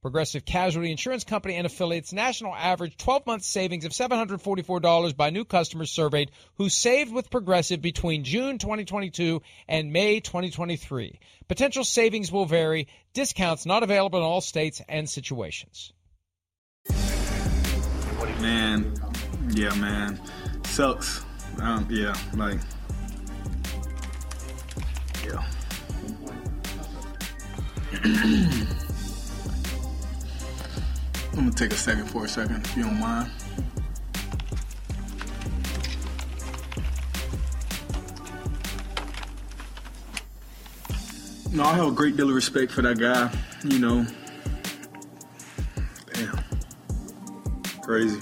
Progressive Casualty Insurance Company and affiliates national average 12 month savings of $744 by new customers surveyed who saved with Progressive between June 2022 and May 2023. Potential savings will vary, discounts not available in all states and situations. Man, yeah, man. Sucks. Um, yeah, like, yeah. I'm gonna take a second for a second, if you don't mind. No, I have a great deal of respect for that guy. You know, damn, crazy.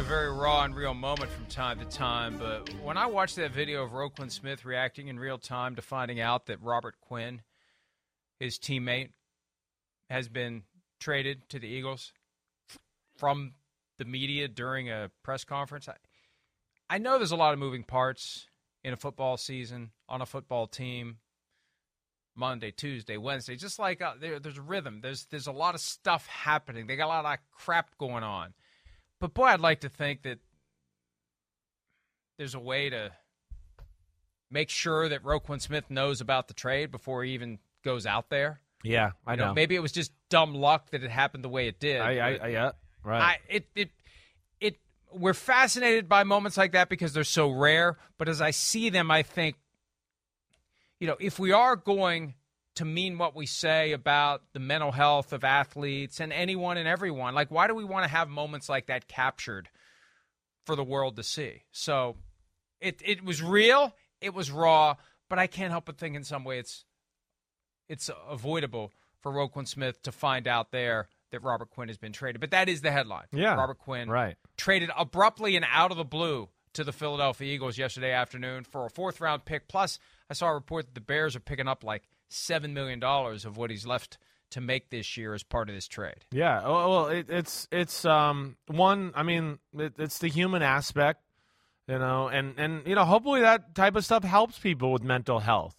A very raw and real moment from time to time, but when I watched that video of Roquan Smith reacting in real time to finding out that Robert Quinn, his teammate, has been traded to the Eagles from the media during a press conference, I, I know there's a lot of moving parts in a football season, on a football team, Monday, Tuesday, Wednesday, just like uh, there, there's a rhythm. There's there's a lot of stuff happening. They got a lot of crap going on. But boy, I'd like to think that there's a way to make sure that Roquan Smith knows about the trade before he even goes out there. Yeah, I You know. Maybe it was just dumb luck that it happened the way it did. I, I, I, yeah, right. I, it, it, it. We're fascinated by moments like that because they're so rare. But as I see them, I think, you know, if we are going to mean what we say about the mental health of athletes and anyone and everyone, like, why do we want to have moments like that captured for the world to see? So, it it was real, it was raw, but I can't help but think in some way it's it's avoidable for Roquan Smith to find out there that Robert Quinn has been traded. But that is the headline. Yeah, Robert Quinn right. traded abruptly and out of the blue to the Philadelphia Eagles yesterday afternoon for a fourth round pick. Plus, I saw a report that the Bears are picking up like seven million dollars of what he's left to make this year as part of this trade. Yeah. Well, well it, it's it's um one. I mean, it, it's the human aspect, you know, and and you know, hopefully that type of stuff helps people with mental health.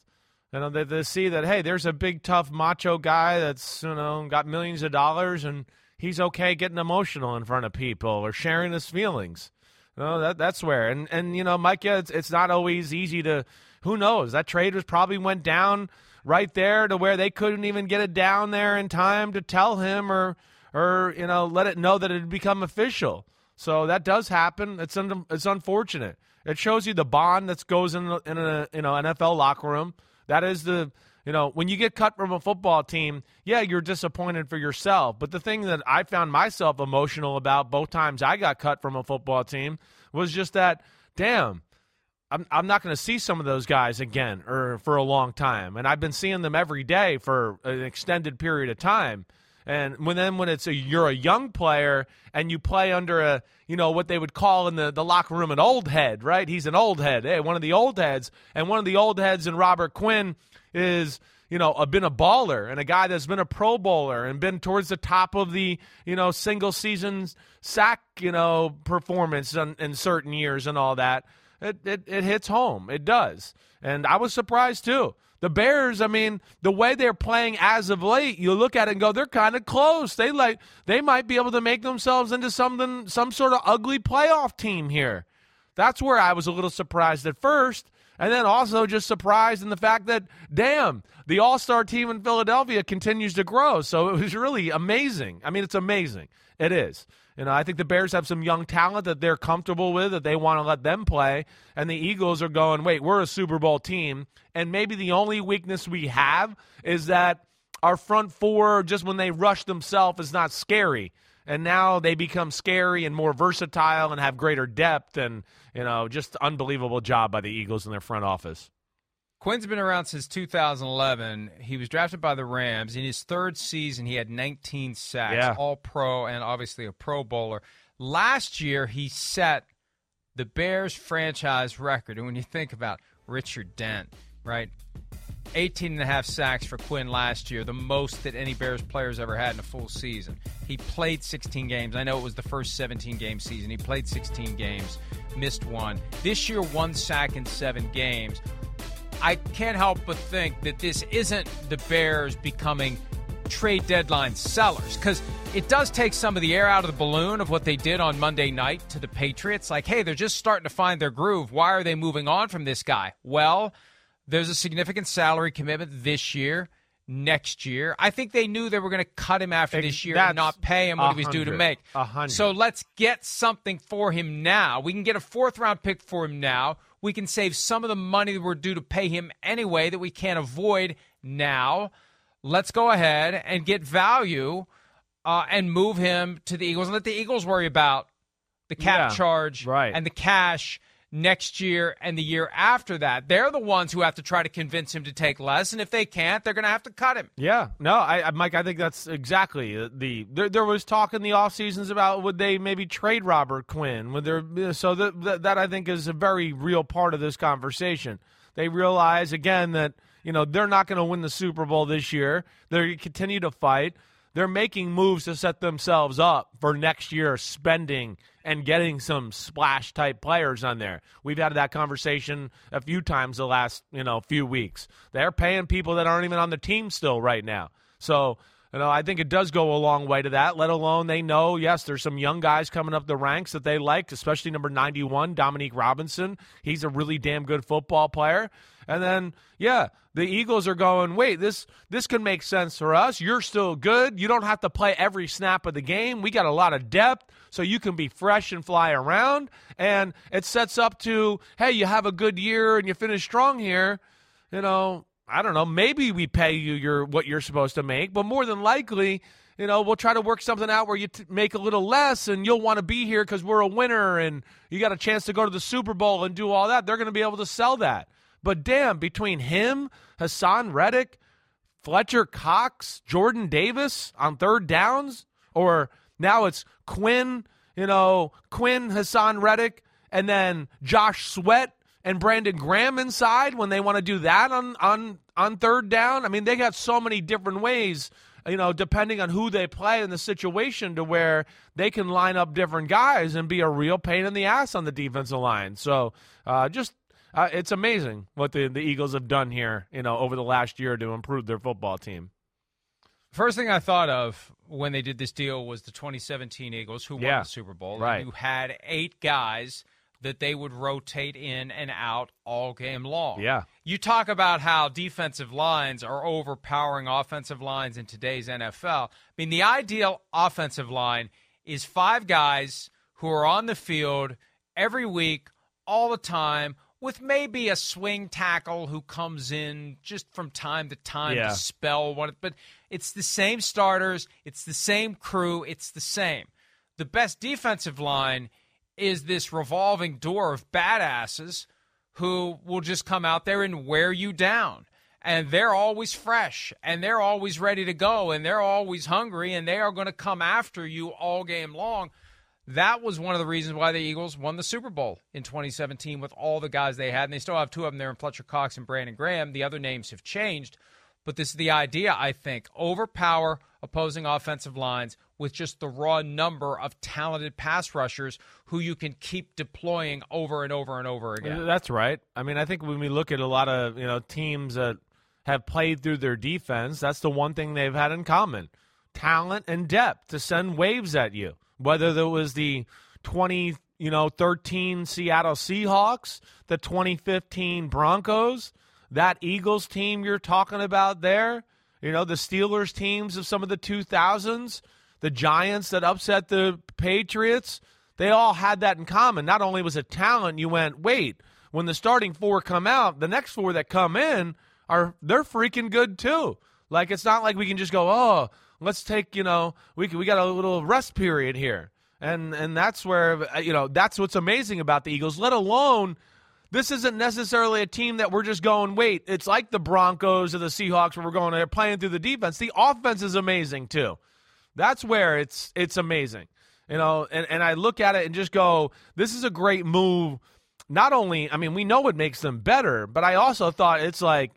You know, they, they see that hey, there's a big tough macho guy that's you know got millions of dollars and he's okay getting emotional in front of people or sharing his feelings. You know, that that's where and and you know, Mike, yeah, it's it's not always easy to. Who knows? That trade was probably went down right there to where they couldn't even get it down there in time to tell him or or you know let it know that it had become official. So that does happen. It's un- it's unfortunate. It shows you the bond that goes in in a you know NFL locker room. That is the you know when you get cut from a football team, yeah, you're disappointed for yourself. But the thing that I found myself emotional about both times I got cut from a football team was just that damn. I'm I'm not going to see some of those guys again or for a long time, and I've been seeing them every day for an extended period of time. And when then when it's a you're a young player and you play under a you know what they would call in the, the locker room an old head, right? He's an old head, hey, one of the old heads, and one of the old heads in Robert Quinn is you know a, been a baller and a guy that's been a Pro Bowler and been towards the top of the you know single season sack you know performance in, in certain years and all that. It, it it hits home. It does, and I was surprised too. The Bears, I mean, the way they're playing as of late, you look at it and go, they're kind of close. They like they might be able to make themselves into something some sort of ugly playoff team here. That's where I was a little surprised at first. And then also just surprised in the fact that, damn, the All Star team in Philadelphia continues to grow. So it was really amazing. I mean, it's amazing. It is. You know, I think the Bears have some young talent that they're comfortable with, that they want to let them play. And the Eagles are going, wait, we're a Super Bowl team. And maybe the only weakness we have is that our front four, just when they rush themselves, is not scary. And now they become scary and more versatile and have greater depth. And, you know, just unbelievable job by the Eagles in their front office. Quinn's been around since 2011. He was drafted by the Rams. In his third season, he had 19 sacks, Yeah. all pro, and obviously a Pro Bowler. Last year, he set the Bears franchise record. And when you think about Richard Dent, right? 18 and a half sacks for Quinn last year, the most that any Bears players ever had in a full season. He played 16 games. I know it was the first 17 game season. He played 16 games, missed one. This year, one sack in seven games. I can't help but think that this isn't the Bears becoming trade deadline sellers because it does take some of the air out of the balloon of what they did on Monday night to the Patriots. Like, hey, they're just starting to find their groove. Why are they moving on from this guy? Well, there's a significant salary commitment this year, next year. I think they knew they were going to cut him after this year that's and not pay him what he was due to make. So let's get something for him now. We can get a fourth round pick for him now. We can save some of the money that we're due to pay him anyway that we can't avoid now. Let's go ahead and get value uh, and move him to the Eagles and let the Eagles worry about the cap Yeah, charge right. and the cash next year and the year after that. They're the ones who have to try to convince him to take less, and if they can't, they're going to have to cut him. Yeah, no, I, I, Mike, I think that's exactly the. the there, there was talk in the off seasons about would they maybe trade Robert Quinn? Would there? So that, that that I think is a very real part of this conversation. They realize again that you know they're not going to win the Super Bowl this year. They continue to fight. They're making moves to set themselves up for next year spending and getting some splash type players on there. We've had that conversation a few times the last, you know, few weeks. They're paying people that aren't even on the team still right now. So, you know, I think it does go a long way to that, let alone they know, yes, there's some young guys coming up the ranks that they like, especially number 91, Dominique Robinson. He's a really damn good football player. And then, yeah, the Eagles are going, wait, this this can make sense for us. You're still good. You don't have to play every snap of the game. We got a lot of depth, so you can be fresh and fly around. And it sets up to, hey, you have a good year and you finish strong here. You know, I don't know. Maybe we pay you your what you're supposed to make, but more than likely, you know, we'll try to work something out where you t- make a little less, and you'll want to be here because we're a winner, and you got a chance to go to the Super Bowl and do all that. They're going to be able to sell that. But damn, between him, Haason Reddick, Fletcher Cox, Jordan Davis on third downs, or now it's Quinn, you know, Quinn, Haason Reddick, and then Josh Sweat and Brandon Graham inside when they want to do that on on on third down. I mean, they got so many different ways, you know, depending on who they play in the situation to where they can line up different guys and be a real pain in the ass on the defensive line. So, uh, just uh, it's amazing what the the Eagles have done here, you know, over the last year to improve their football team. First thing I thought of when they did this deal was the 2017 Eagles, who Yeah, won the Super Bowl, right. and who had eight guys that they would rotate in and out all game long. Yeah. You talk about how defensive lines are overpowering offensive lines in today's NFL. I mean, the ideal offensive line is five guys who are on the field every week, all the time, with maybe a swing tackle who comes in just from time to time Yeah. to spell one. But it's the same starters, it's the same crew, it's the same. The best defensive line is this revolving door of badasses who will just come out there and wear you down. and they're always fresh and they're always ready to go and they're always hungry and they are going to come after you all game long. That was one of the reasons why the Eagles won the Super Bowl in 2017 with all the guys they had. And they still have two of them there in Fletcher Cox and Brandon Graham. The other names have changed. But this is the idea, I think. Overpower opposing offensive lines with just the raw number of talented pass rushers who you can keep deploying over and over and over again. That's right. I mean, I think when we look at a lot of, you know, teams that have played through their defense, that's the one thing they've had in common. Talent and depth to send waves at you. Whether there was the 20, you know, 13 Seattle Seahawks, the 2015 Broncos, that Eagles team you're talking about there, you know, the Steelers teams of some of the 2000s, the Giants that upset the Patriots, they all had that in common. Not only was it talent, you went, wait, when the starting four come out, the next four that come in are they're freaking good too. Like it's not like we can just go, oh, let's take, you know, we we got a little rest period here. And and that's where uh, you know, that's what's amazing about the Eagles, let alone this isn't necessarily a team that we're just going, wait, it's like the Broncos or the Seahawks where we're going, they're playing through the defense. The offense is amazing too. That's where it's it's amazing. You know, and, and I look at it and just go, this is a great move. Not only, I mean, we know it makes them better, but I also thought it's like,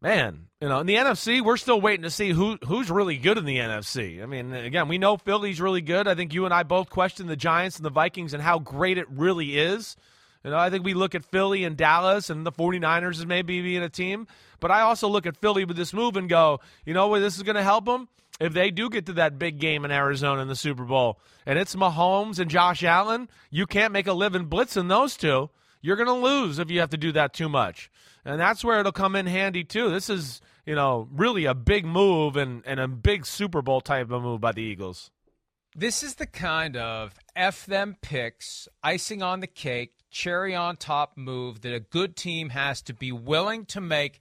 man, you know, in the NFC, we're still waiting to see who who's really good in the NFC. I mean, again, we know Philly's really good. I think you and I both question the Giants and the Vikings and how great it really is. You know, I think we look at Philly and Dallas and the 49ers as maybe being a team, but I also look at Philly with this move and go, you know where this is going to help them? If they do get to that big game in Arizona in the Super Bowl and it's Mahomes and Josh Allen, you can't make a living blitzing those two. You're going to lose if you have to do that too much. And that's where it'll come in handy too. This is, you know, really a big move and, and a big Super Bowl type of move by the Eagles. This is the kind of F them picks, icing on the cake, cherry on top move that a good team has to be willing to make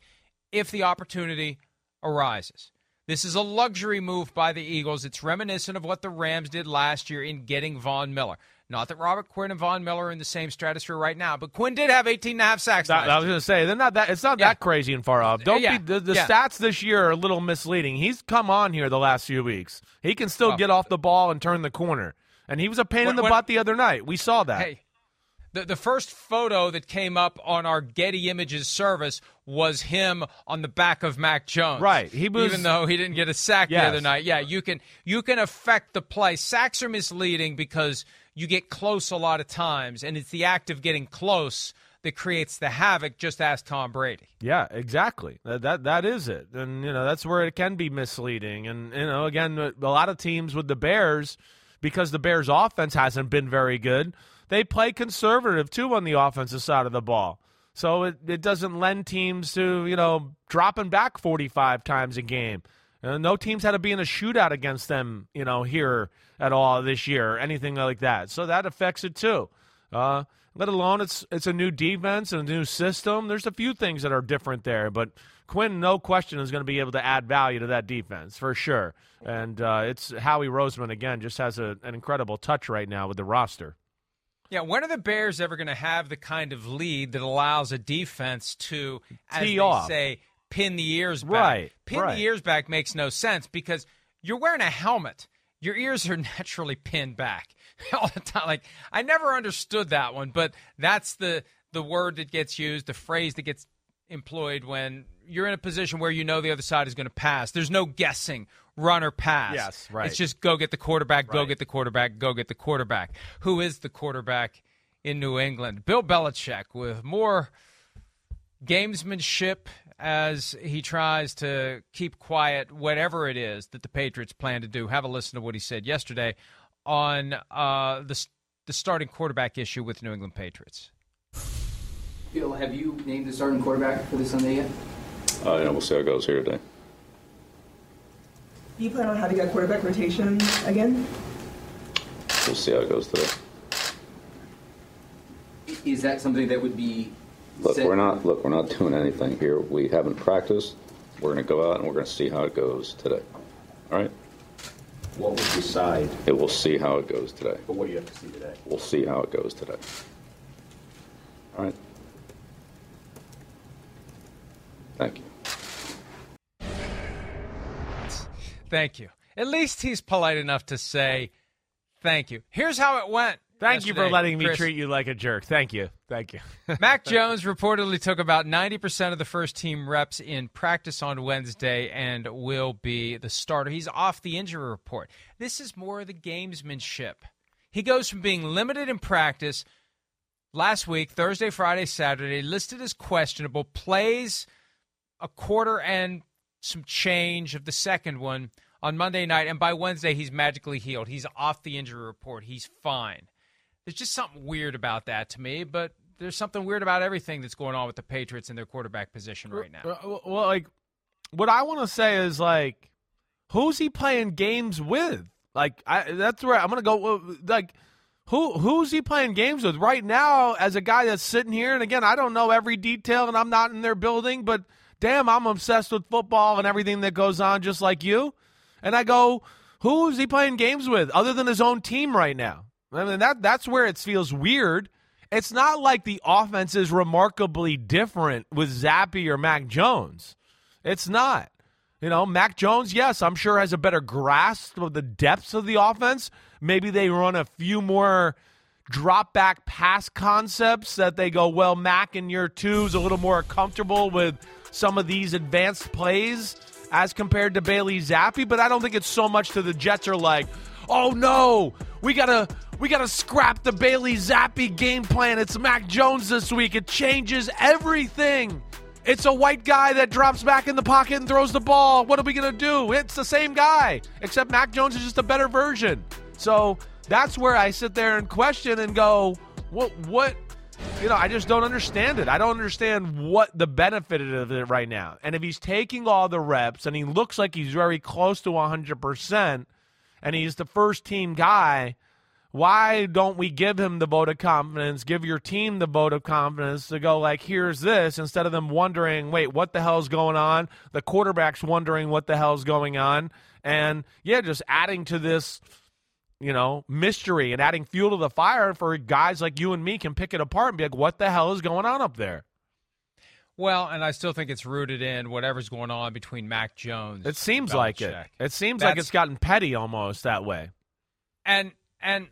if the opportunity arises. This is a luxury move by the Eagles. It's reminiscent of what the Rams did last year in getting Von Miller. Not that Robert Quinn and Von Miller are in the same stratosphere right now, but Quinn did have 18 and a half sacks. That, I was going to say, they're not that. It's not yeah. that crazy and far off. Don't yeah. be the, the yeah. stats this year are a little misleading. He's come on here the last few weeks. He can still oh. get off the ball and turn the corner, and he was a pain when, in the when, butt the other night. We saw that. Hey, the, the first photo that came up on our Getty Images service was him on the back of Mac Jones. Right. He was even though he didn't get a sack yes. the other night. Yeah, you can you can affect the play. Sacks are misleading because you get close a lot of times, and it's the act of getting close that creates the havoc. Just ask Tom Brady. Yeah, exactly. That that, that is it, and you know that's where it can be misleading. And you know, again, a lot of teams with the Bears, because the Bears' offense hasn't been very good they play conservative too on the offensive side of the ball. So it, it doesn't lend teams to, you know, dropping back 45 times a game. Uh, no teams had to be in a shootout against them, you know, here at all this year or anything like that. So that affects it too. Uh, let alone it's it's a new defense and a new system. There's a few things that are different there, but Quinn, no question, is going to be able to add value to that defense for sure. And uh, it's Howie Roseman again just has a, an incredible touch right now with the roster. Yeah, when are the Bears ever going to have the kind of lead that allows a defense to, as Tee they off. say, pin the ears back? Right. Pin right. the ears back makes no sense because you're wearing a helmet. Your ears are naturally pinned back all the time. Like I never understood that one, but that's the the word that gets used, the phrase that gets employed when you're in a position where you know the other side is going to pass. There's no guessing run or pass. Yes, right. It's just go get the quarterback, go right. get the quarterback, go get the quarterback. Who is the quarterback in New England? Bill Belichick with more gamesmanship as he tries to keep quiet whatever it is that the Patriots plan to do. Have a listen to what he said yesterday on uh, the the starting quarterback issue with New England Patriots. Bill, have you named the starting quarterback for this Sunday yet? Uh, yeah, we'll see how it goes here today. Do you plan on having a quarterback rotation again? We'll see how it goes today. Is that something that would be? Look, we're not look, we're not doing anything here. We haven't practiced. We're going to go out and we're going to see how it goes today. All right? What would decide? It will see how it goes today. But what do you have to see today? We'll see how it goes today. All right. Thank you. Thank you. At least he's polite enough to say thank you. Here's how it went. Thank you for letting me Chris. treat you like a jerk. Thank you. Thank you. Mac Jones reportedly took about 90% of the first team reps in practice on Wednesday and will be the starter. He's off the injury report. This is more of the gamesmanship. He goes from being limited in practice last week, Thursday, Friday, Saturday, listed as questionable, plays a quarter and some change of the second one on Monday night, and by Wednesday, he's magically healed. He's off the injury report. He's fine. There's just something weird about that to me, but there's something weird about everything that's going on with the Patriots in their quarterback position right now. Well, uh, well, like, what I want to say is like, who's he playing games with? Like, I, that's where I'm gonna go. Like, who who's he playing games with right now? As a guy that's sitting here, and again, I don't know every detail, and I'm not in their building, but damn, I'm obsessed with football and everything that goes on, just like you. And I go, who is he playing games with other than his own team right now? I mean, that that's where it feels weird. It's not like the offense is remarkably different with Zappe or Mac Jones. It's not. You know, Mac Jones, yes, I'm sure has a better grasp of the depths of the offense. Maybe they run a few more drop back pass concepts that they go, well, Mac in year two is a little more comfortable with some of these advanced plays as compared to Bailey Zappe, but I don't think it's so much to the Jets are like, oh no, we gotta we gotta scrap the Bailey Zappe game plan. It's Mac Jones this week. It changes everything. It's a white guy that drops back in the pocket and throws the ball. What are we gonna do? It's the same guy, except Mac Jones is just a better version. So that's where I sit there and question and go, what what you know, I just don't understand it. I don't understand what the benefit of it right now. And if he's taking all the reps and he looks like he's very close to 100% and he's the first team guy, why don't we give him the vote of confidence, give your team the vote of confidence to go like, here's this, instead of them wondering, wait, what the hell's going on? The quarterback's wondering what the hell's going on. And yeah, just adding to this you know, mystery and adding fuel to the fire for guys like you and me can pick it apart and be like, what the hell is going on up there? Well, and I still think it's rooted in whatever's going on between Mac Jones. It seems like it. It seems like it's gotten petty almost that way. and and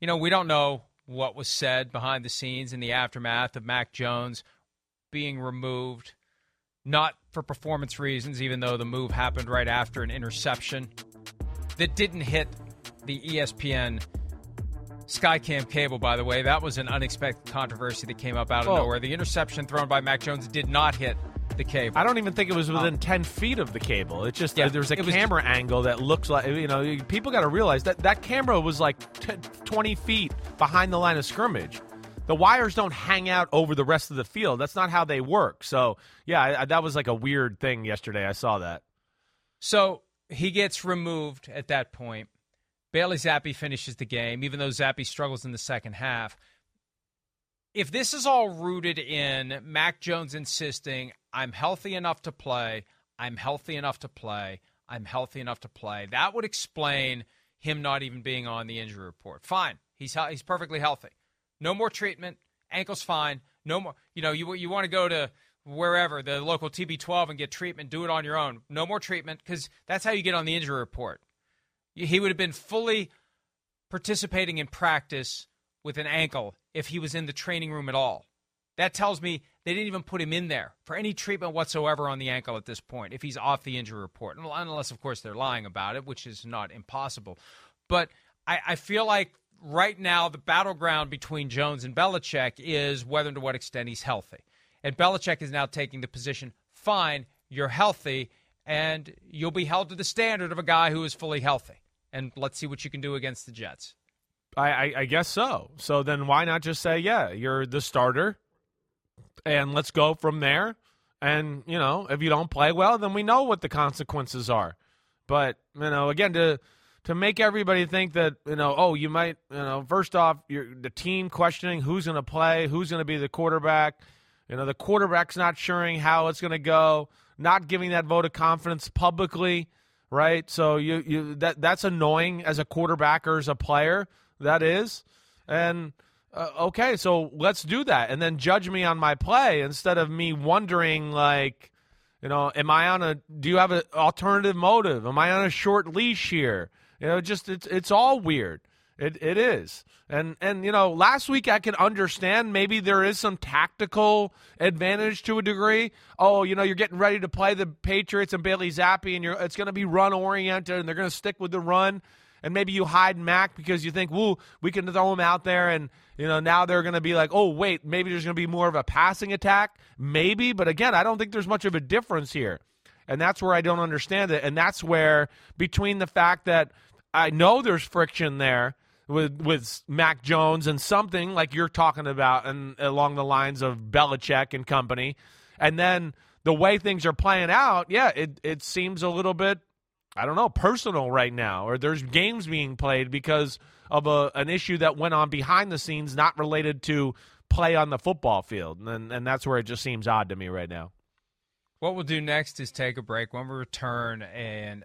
you know we don't know what was said behind the scenes in the aftermath of Mac Jones being removed, not for performance reasons, even though the move happened right after an interception that didn't hit the ESPN Skycam cable. By the way, that was an unexpected controversy that came up out of Oh. nowhere. The interception thrown by Mac Jones did not hit the cable. I don't even think it was within 10 feet of the cable. It's just uh, Yeah, there's a it was- camera angle that looks like, you know, people got to realize that that camera was like t- 20 feet behind the line of scrimmage. The wires don't hang out over the rest of the field. That's not how they work. So, yeah, I, I- that was like a weird thing yesterday. I saw that. So he gets removed at that point. Bailey Zappe finishes the game, even though Zappe struggles in the second half. If this is all rooted in Mac Jones insisting, I'm healthy enough to play, I'm healthy enough to play, I'm healthy enough to play, that would explain him not even being on the injury report. Fine. He's, he's perfectly healthy. No more treatment. Ankle's fine. No more. You know, you, you want to go to wherever, the local TB12 and get treatment, do it on your own. No more treatment because that's how you get on the injury report. He would have been fully participating in practice with an ankle if he was in the training room at all. That tells me they didn't even put him in there for any treatment whatsoever on the ankle at this point if he's off the injury report. Unless, of course, they're lying about it, which is not impossible. But I, I feel like right now the battleground between Jones and Belichick is whether and to what extent he's healthy. And Belichick is now taking the position fine, you're healthy, and you'll be held to the standard of a guy who is fully healthy. And let's see what you can do against the Jets. I, I, I guess so. So then why not just say, yeah, you're the starter, and let's go from there. And you know, if you don't play well, then we know what the consequences are. But you know, again, to to make everybody think that you know, oh, you might, you know, first off, the team questioning who's going to play, who's going to be the quarterback. You know, the quarterback's not suring how it's going to go, not giving that vote of confidence publicly, right? So you you that that's annoying as a quarterback or as a player. That is, and uh, okay, so let's do that, and then judge me on my play instead of me wondering like, You know, am I on a? Do you have an alternative motive? Am I on a short leash here? You know, just it's it's all weird. It it is. And and you know, last week I could understand maybe there is some tactical advantage to a degree. Oh, you know, you're getting ready to play the Patriots and Bailey Zappe, and you're it's going to be run oriented, and they're going to stick with the run. And maybe you hide Mac because you think, "Woo, we can throw him out there," and you know now they're going to be like, "Oh, wait, maybe there's going to be more of a passing attack." Maybe, but again, I don't think there's much of a difference here, and that's where I don't understand it. And that's where between the fact that I know there's friction there with with Mac Jones and something like you're talking about and along the lines of Belichick and company. And then the way things are playing out, yeah, it it seems a little bit I don't know, personal right now or there's games being played because of a an issue that went on behind the scenes not related to play on the football field. And and that's where it just seems odd to me right now. What we'll do next is take a break. When we return and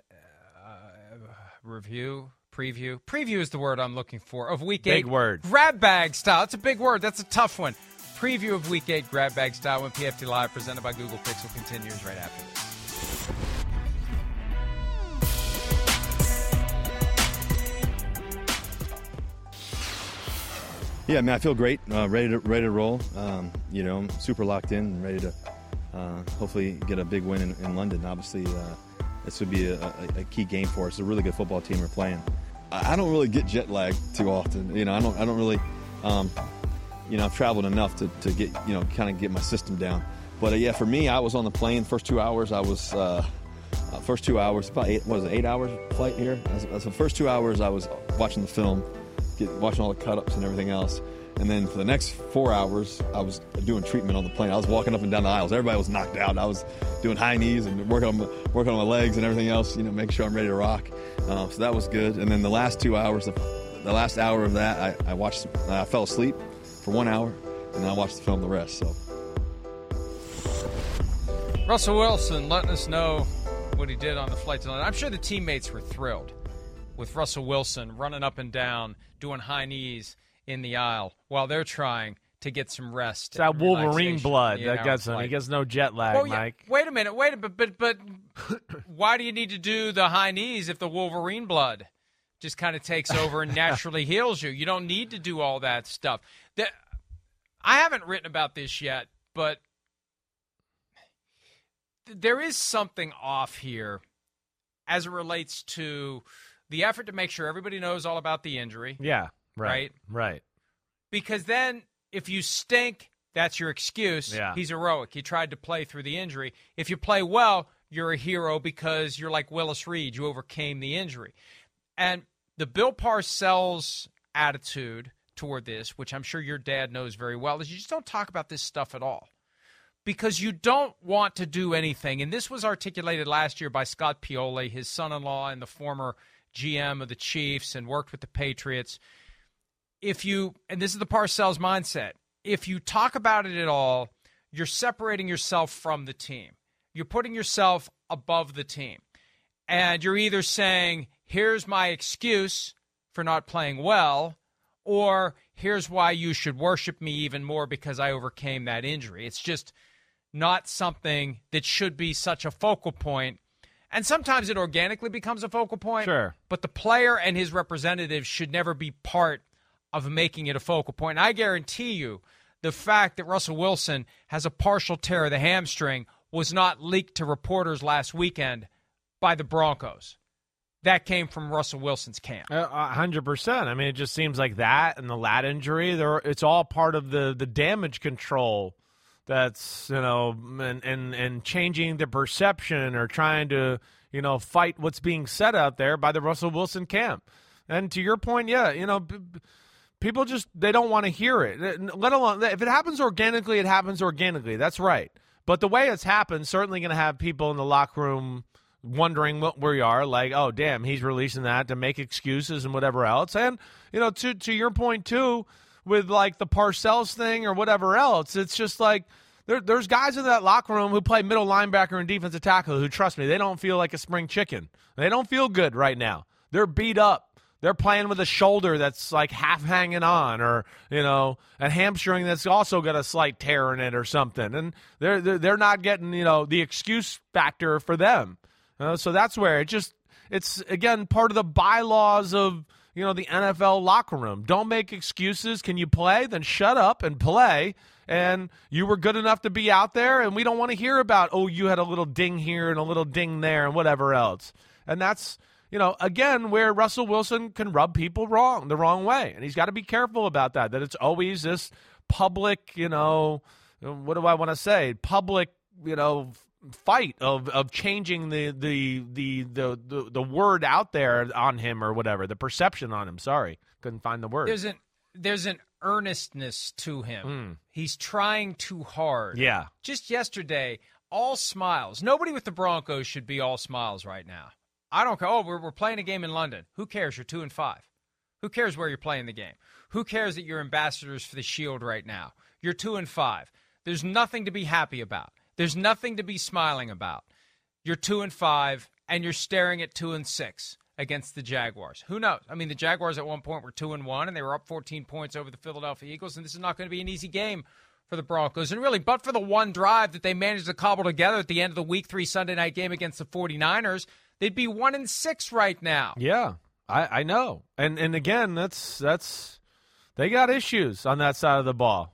uh, review preview. Preview is the word I'm looking for of week big eight. Big word. Grab bag style. That's a big word. That's a tough one. Preview of week eight grab bag style when PFT Live presented by Google Pixel continues right after this. Yeah, I mean, I feel great, uh, ready to ready to roll. Um, you know, I'm super locked in, ready to uh, hopefully get a big win in, in London. Obviously, uh, this would be a, a, a, key game for us. A really good football team we're playing. I don't really get jet lag too often. You know, I don't. I don't really. Um, you know, I've traveled enough to, to get you know kind of get my system down. But uh, yeah, for me, I was on the plane first two hours. I was uh, uh, first two hours, about eight. What was it? Eight hours flight here. As the first two hours, I was watching the film, get, watching all the cut ups and everything else. And then for the next four hours, I was doing treatment on the plane. I was walking up and down the aisles. Everybody was knocked out. I was doing high knees and working on working on my legs and everything else. You know, making sure I'm ready to rock. Uh, so that was good. And then the last two hours, the, the last hour of that, I, I watched. I fell asleep for one hour, and then I watched the film the rest. So. Russell Wilson letting us know what he did on the flight tonight. I'm sure the teammates were thrilled with Russell Wilson running up and down, doing high knees in the aisle while they're trying to get some rest. It's that Wolverine blood that gets him. He gets no jet lag, well, yeah, Mike. Wait a minute. Wait a minute. But, but, but why do you need to do the high knees if the Wolverine blood just kind of takes over and naturally heals you? You don't need to do all that stuff. I haven't written about this yet, but there is something off here as it relates to the effort to make sure everybody knows all about the injury. Yeah. Right. Right. Right. Because then if you stink, that's your excuse. Yeah. He's heroic. He tried to play through the injury. If you play well, you're a hero because you're like Willis Reed. You overcame the injury. And the Bill Parcells attitude toward this, which I'm sure your dad knows very well, is you just don't talk about this stuff at all. Because you don't want to do anything. And this was articulated last year by Scott Pioli, his son in law and the former GM of the Chiefs, and worked with the Patriots if you, and this is the Parcells mindset, if you talk about it at all, you're separating yourself from the team. You're putting yourself above the team. And you're either saying, here's my excuse for not playing well, or here's why you should worship me even more because I overcame that injury. It's just not something that should be such a focal point. And sometimes it organically becomes a focal point. Sure. But the player and his representatives should never be part of making it a focal point. And I guarantee you, the fact that Russell Wilson has a partial tear of the hamstring was not leaked to reporters last weekend by the Broncos. That came from Russell Wilson's camp. Uh, a hundred percent. I mean, it just seems like that and the lat injury. There, it's all part of the the damage control. That's you know, and and and changing the perception or trying to you know fight what's being said out there by the Russell Wilson camp. And to your point, yeah, you know. People just they don't want to hear it let alone if it happens organically it happens organically that's right but the way it's happened certainly going to have people in the locker room wondering what we are like oh damn he's releasing that to make excuses and whatever else and you know to to your point too with like the parcells thing or whatever else. It's just like there, there's guys in that locker room who play middle linebacker and defensive tackle who trust me they don't feel like a spring chicken. They don't feel good right now. They're beat up. They're playing with a shoulder that's like half hanging on, or you know, a hamstring that's also got a slight tear in it, or something, and they're they're, they're not getting you know the excuse factor for them. Uh, so that's where it just it's again part of the bylaws of you know the NFL locker room. Don't make excuses. Can you play? Then shut up and play. And you were good enough to be out there, and we don't want to hear about oh you had a little ding here and a little ding there and whatever else. And that's you know again where Russell Wilson can rub people wrong the wrong way, and he's got to be careful about that. That it's always this public you know what do I want to say public you know fight of of changing the the, the the the the word out there on him or whatever the perception on him sorry couldn't find the word There's an there's an earnestness to him. Mm. He's trying too hard. Yeah. Just yesterday, all smiles. Nobody with the Broncos should be all smiles right now. I don't care. Oh, we're, we're playing a game in London. Who cares? You're two and five. Who cares where you're playing the game? Who cares that you're ambassadors for the Shield right now? You're two and five. There's nothing to be happy about. There's nothing to be smiling about. You're two and five, and you're staring at two and six against the Jaguars. Who knows? I mean, the Jaguars at one point were two and one, and they were up 14 points over the Philadelphia Eagles, and this is not going to be an easy game for the Broncos. And really, but for the one drive that they managed to cobble together at the end of the Week Three Sunday night game against the 49ers, they'd be one and six right now. Yeah, I, I know. And and again, that's that's they got issues on that side of the ball.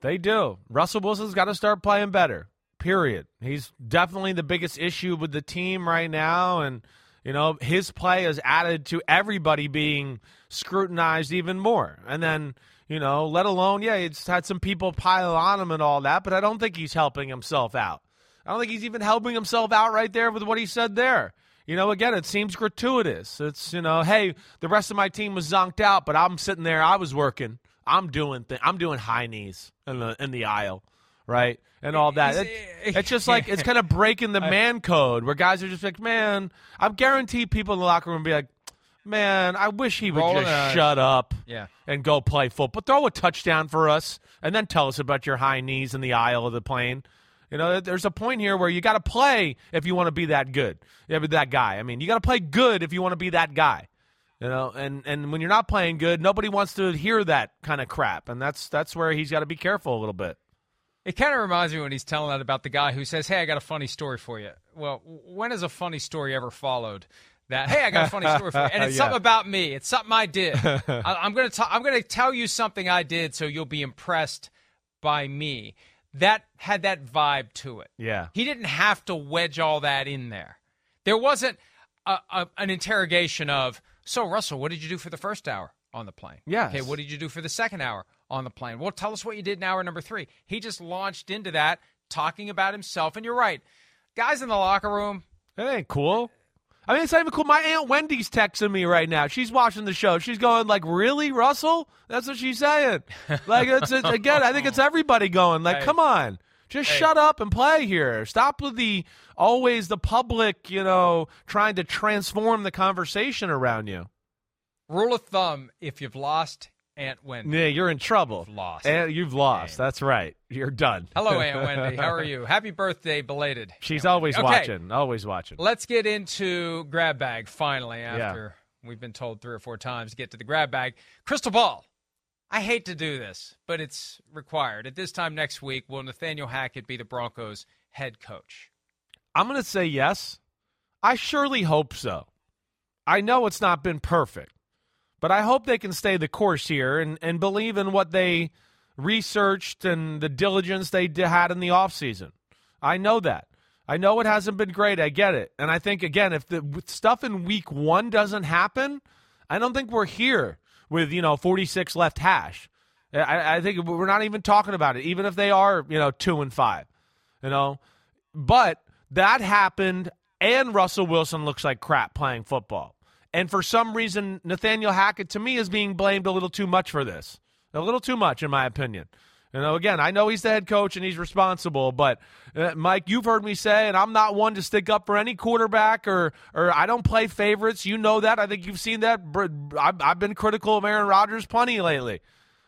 They do. Russell Wilson's got to start playing better. Period. He's definitely the biggest issue with the team right now, and you know his play has added to everybody being scrutinized even more. And then you know, let alone yeah, it's had some people pile on him and all that, but I don't think he's helping himself out. I don't think he's even helping himself out right there with what he said there. You know, again, it seems gratuitous. It's you know, hey, the rest of my team was zonked out, but I'm sitting there, I was working. I'm doing th- I'm doing high knees in the in the aisle, right, and all that. It, it's just like it's kind of breaking the man code where guys are just like, man, I'm guaranteed people in the locker room be like, man, I wish he would just shut up, Yeah. and go play football. Throw a touchdown for us, and then tell us about your high knees in the aisle of the plane. You know, there's a point here where you got to play if you want to be that good. Yeah, but that guy. I mean, you got to play good if you want to be that guy. You know, and and when you're not playing good, nobody wants to hear that kind of crap, and that's that's where he's got to be careful a little bit. It kind of reminds me when he's telling that about the guy who says, "Hey, I got a funny story for you." Well, when has a funny story ever followed that? Hey, I got a funny story for you, and it's Yeah. something about me. It's something I did. I, I'm gonna i I'm gonna tell you something I did, so you'll be impressed by me. That had that vibe to it. Yeah. He didn't have to wedge all that in there. There wasn't a, a, an interrogation of, so Russell, what did you do for the first hour on the plane? Yeah. Okay, what did you do for the second hour on the plane? Well, tell us what you did in hour number three. He just launched into that, talking about himself. And you're right. Guys in the locker room, It ain't cool. I mean, it's not even cool. My aunt Wendy's texting me right now. She's watching the show. She's going like, "Really, Russell?" That's what she's saying. Like, it's, it's again. I think it's everybody going like, Hey. "Come on, just shut up and play here. Stop with the always the public, you know, trying to transform the conversation around you." rule of thumb, if you've lost Aunt Wendy. Yeah, you're in trouble. You've lost. And you've lost. That's right. You're done. Hello, Aunt Wendy. How are you? Happy birthday, belated. She's always Okay. watching. Always watching. Let's get into grab bag finally after we've been told three or four times to get to the grab bag. Crystal ball. I hate to do this, but it's required. At this time next week, will Nathaniel Hackett be the Broncos head coach? I'm going to say yes. I surely hope so. I know it's not been perfect, but I hope they can stay the course here and, and believe in what they researched and the diligence they had in the offseason. I know that. I know it hasn't been great. I get it. And I think, again, if the stuff in week one doesn't happen, I don't think we're here with, you know, 46 left hash. I, I think we're not even talking about it, even if they are, you know, two and five, you know. But that happened, and Russell Wilson looks like crap playing football. And for some reason, Nathaniel Hackett, to me, is being blamed a little too much for this. A little too much, in my opinion. You know, again, I know he's the head coach and he's responsible, but uh, Mike, you've heard me say, and I'm not one to stick up for any quarterback or or I don't play favorites. You know that. I think you've seen that. I've, been critical of Aaron Rodgers plenty lately.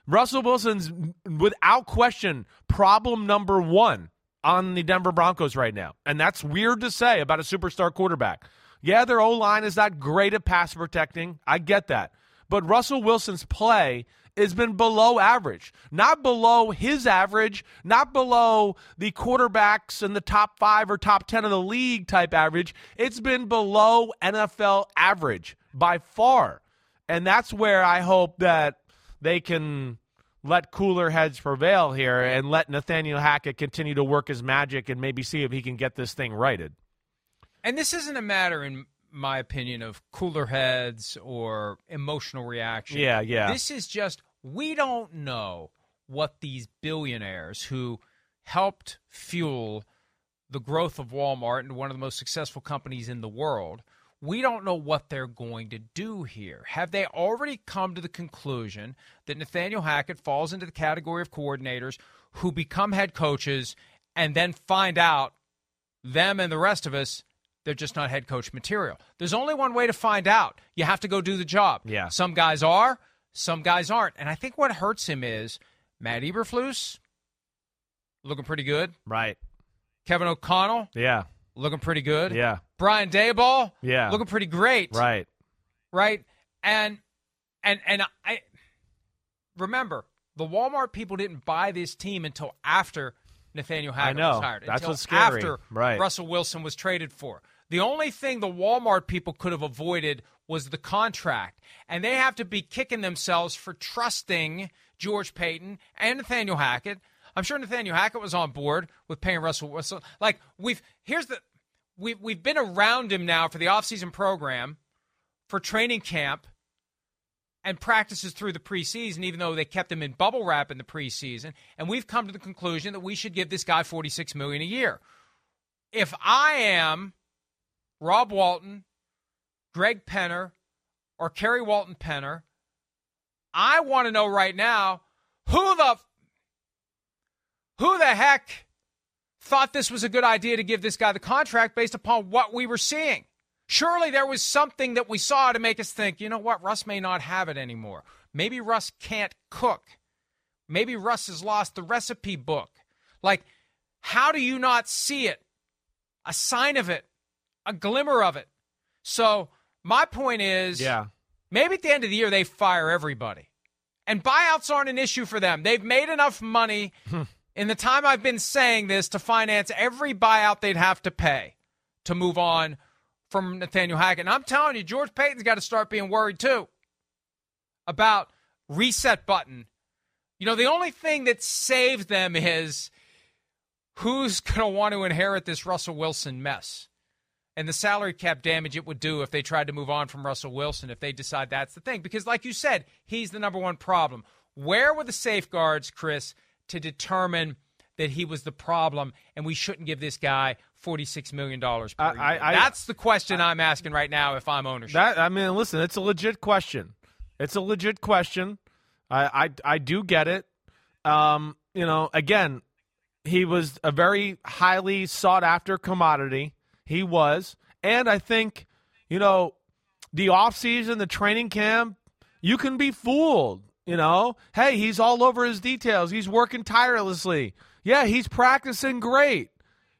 Russell Wilson's, without question, problem number one on the Denver Broncos right now. And that's weird to say about a superstar quarterback. Yeah, their O line is not great at pass protecting. I get that. but Russell Wilson's play has been below average, not below his average, not below the quarterbacks in the top five or top 10 of the league type average. It's been below NFL average by far. And that's where I hope that they can let cooler heads prevail here and let Nathaniel Hackett continue to work his magic and maybe see if he can get this thing righted. And this isn't a matter, in my opinion, of cooler heads or emotional reaction. Yeah, yeah. This is just we don't know what these billionaires who helped fuel the growth of Walmart into one of the most successful companies in the world. We don't know what they're going to do here. Have they already come to the conclusion that Nathaniel Hackett falls into the category of coordinators who become head coaches and then find out them and the rest of us they're just not head coach material. There's only one way to find out. You have to go do the job. Yeah. Some guys are, some guys aren't. And I think what hurts him is Matt Eberflus looking pretty good. Right. Kevin O'Connell Yeah. looking pretty good. Yeah. Brian Daboll Yeah. looking pretty great. Right. Right? And and and I remember the Walmart people didn't buy this team until after Nathaniel Hackett was hired. That's until what's scary. After Right. Russell Wilson was traded for. The only thing the Walmart people could have avoided was the contract. And they have to be kicking themselves for trusting George Paton and Nathaniel Hackett. I'm sure Nathaniel Hackett was on board with paying Russell Wilson. Like we've here's the we've we've been around him now for the offseason program, for training camp, and practices through the preseason, even though they kept him in bubble wrap in the preseason. And we've come to the conclusion that we should give this guy 46 million a year. If I am Rob Walton, Greg Penner, or Carrie Walton Penner, I want to know right now who the who the heck thought this was a good idea to give this guy the contract based upon what we were seeing. Surely there was something that we saw to make us think, you know what, Russ may not have it anymore. Maybe Russ can't cook. Maybe Russ has lost the recipe book. Like, how do you not see it? A sign of it, a glimmer of it. So, my point is Yeah. maybe at the end of the year they fire everybody. And buyouts aren't an issue for them. They've made enough money hmm. in the time I've been saying this to finance every buyout they'd have to pay to move on from Nathaniel Hackett. And I'm telling you, George Paton's got to start being worried too about reset button. You know, the only thing that saves them is who's going to want to inherit this Russell Wilson mess and the salary cap damage it would do if they tried to move on from Russell Wilson if they decide that's the thing. Because, like you said, he's the number one problem. Where were the safeguards, Chris, to determine that he was the problem and we shouldn't give this guy $46 million per I- year? I- I- that's the question I, am asking right now if I'm ownership. That I mean, listen, it's a legit question. It's a legit question. I I, I do get it. Um, you know, again, he was a very highly sought after commodity. He was, and I think, you know, the offseason, the training camp, you can be fooled. You know, hey, he's all over his details. He's working tirelessly. Yeah, he's practicing great.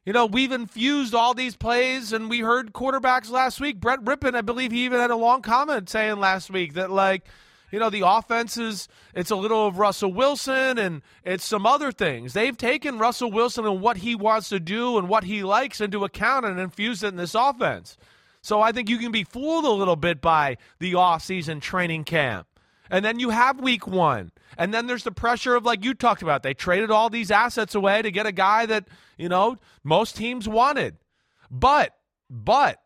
You know, we've infused all these plays, and we heard quarterbacks last week. Brett Rypien, I believe he even had a long comment saying last week that, like, you know, the offense is, it's a little of Russell Wilson and it's some other things. They've taken Russell Wilson and what he wants to do and what he likes into account and infused it in this offense. So I think you can be fooled a little bit by the offseason training camp. And then you have week one. And then there's the pressure of, like you talked about, they traded all these assets away to get a guy that, you know, most teams wanted. But, but,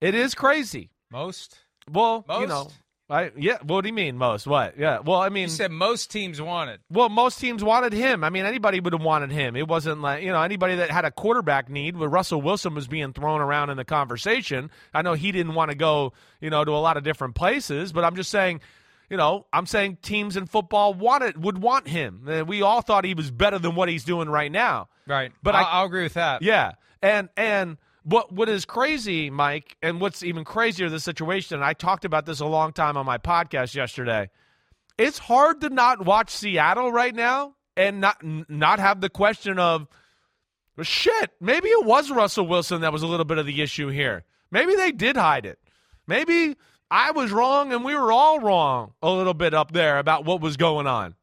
it is crazy. Most? Well, you Most? know, I, yeah. What do you mean most? What? Yeah. Well, I mean, You said most teams wanted. well, most teams wanted him. I mean, anybody would have wanted him. It wasn't like, you know, anybody that had a quarterback need, where Russell Wilson was being thrown around in the conversation. I know he didn't want to go, you know, to a lot of different places, but I'm just saying, you know, I'm saying teams in football wanted would want him. Uh, We all thought he was better than what he's doing right now. Right. But I'll, I- I'll agree with that. Yeah, and and what what is crazy, Mike, and what's even crazier the situation. And I talked about this a long time on my podcast yesterday. It's hard to not watch Seattle right now and not not have the question of well, shit. Maybe it was Russell Wilson that was a little bit of the issue here. Maybe they did hide it. Maybe I was wrong, and we were all wrong a little bit up there about what was going on.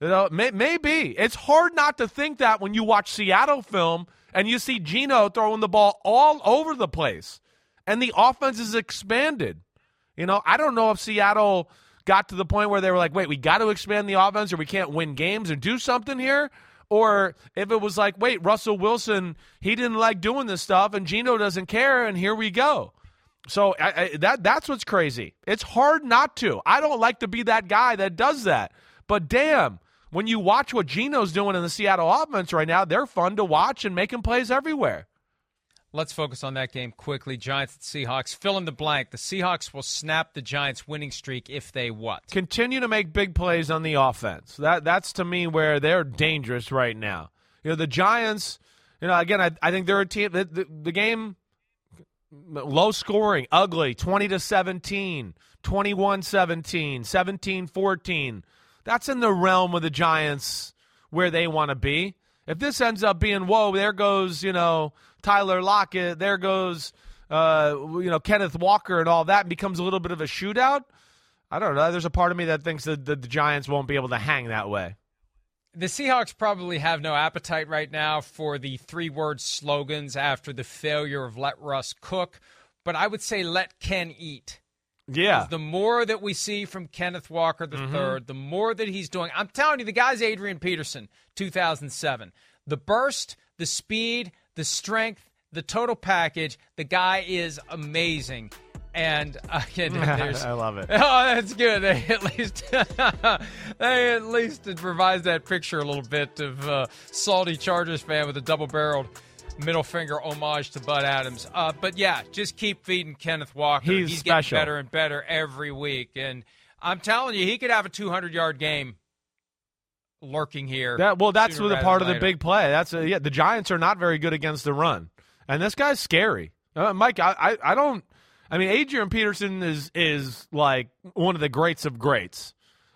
You know, may, maybe it's hard not to think that when you watch Seattle film and you see Geno throwing the ball all over the place, and the offense is expanded. You know, I don't know if Seattle got to the point where they were like, wait, we got to expand the offense or we can't win games or do something here. Or if it was like, wait, Russell Wilson, he didn't like doing this stuff and Geno doesn't care and here we go. So I, I, that that's what's crazy. It's hard not to. I don't like to be that guy that does that. But damn, when you watch what Geno's doing in the Seattle offense right now, they're fun to watch and making plays everywhere. Let's focus on that game quickly. Giants at Seahawks. Fill in the blank. The Seahawks will snap the Giants' winning streak if they what? Continue to make big plays on the offense. That that's to me where they're dangerous right now. You know the Giants. You know again, I, I think they're a team. The, the, the game low scoring, ugly, 20 to 17, 21 17, 17 14. That's in the realm of the Giants where they want to be. If this ends up being, whoa, there goes, you know, Tyler Lockett, there goes, uh, you know, Kenneth Walker and all that, and becomes a little bit of a shootout, I don't know. There's a part of me that thinks that the, the Giants won't be able to hang that way. The Seahawks probably have no appetite right now for the three word slogans after the failure of let Russ cook, but I would say let Ken eat. Yeah. The more that we see from Kenneth Walker the mm-hmm. third, the more that he's doing. I'm telling you, the guy's Adrian Peterson, 2007. The burst, the speed, the strength, the total package. The guy is amazing. And again, I love it. Oh, that's good. They at least they at least revised that picture a little bit of uh, salty Chargers fan with a double barreled middle finger homage to Bud Adams. Uh, but yeah, just keep feeding Kenneth Walker. He's, He's special. getting better and better every week. And I'm telling you, he could have a 200 yard game lurking here. That, well, that's the part of later. the big play. That's a, yeah. The Giants are not very good against the run, and this guy's scary. Uh, Mike, I, I, I don't. I mean, Adrian Peterson is is like one of the greats of greats,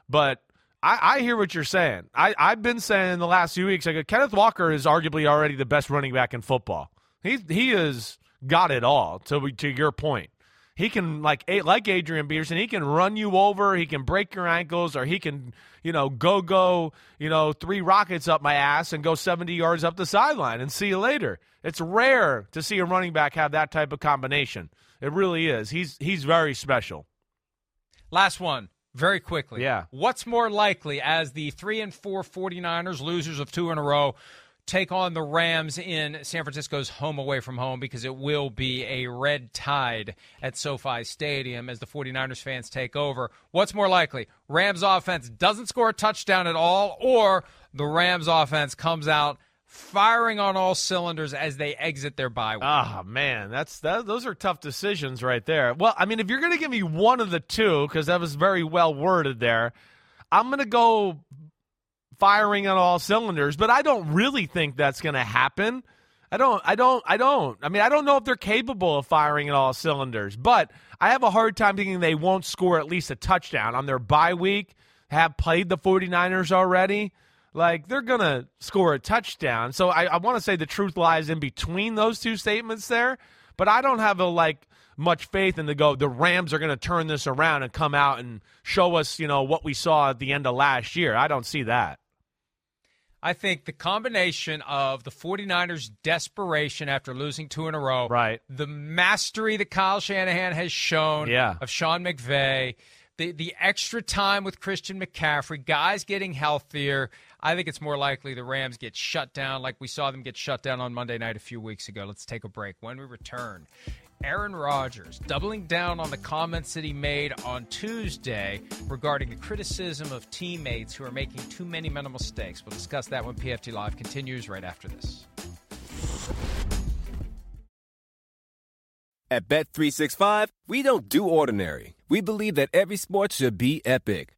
but I, I hear what you're saying. I, I've been saying in the last few weeks, like Kenneth Walker is arguably already the best running back in football. He he has got it all. To to your point, he can like like Adrian Peterson. He can run you over. He can break your ankles, or he can you know go go you know three rockets up my ass and go 70 yards up the sideline and see you later. It's rare to see a running back have that type of combination. It really is. He's he's very special. Last one very quickly. Yeah. What's more likely as the 3 and 4 49ers, losers of two in a row, take on the Rams in San Francisco's home away from home because it will be a red tide at SoFi Stadium as the 49ers fans take over. What's more likely? Rams offense doesn't score a touchdown at all or the Rams offense comes out firing on all cylinders as they exit their bye week. Ah, oh, man, that's that, those are tough decisions right there. Well, I mean, if you're going to give me one of the two, because that was very well worded there, I'm going to go firing on all cylinders. But I don't really think that's going to happen. I don't. I don't. I don't. I mean, I don't know if they're capable of firing on all cylinders. But I have a hard time thinking they won't score at least a touchdown on their bye week. Have played the 49ers already. Like they're gonna score a touchdown. So I, I want to say the truth lies in between those two statements there. But I don't have a like much faith in the go. The Rams are going to turn this around and come out and show us, you know, what we saw at the end of last year. I don't see that. I think the combination of the 49ers' desperation after losing two in a row, right? The mastery that Kyle Shanahan has shown yeah. of Sean McVay, the the extra time with Christian McCaffrey, guys getting healthier. I think it's more likely the Rams get shut down like we saw them get shut down on Monday night a few weeks ago. Let's take a break. When we return, Aaron Rodgers doubling down on the comments that he made on Tuesday regarding the criticism of teammates who are making too many mental mistakes. We'll discuss that when PFT Live continues right after this. At Bet365, we don't do ordinary. We believe that every sport should be epic.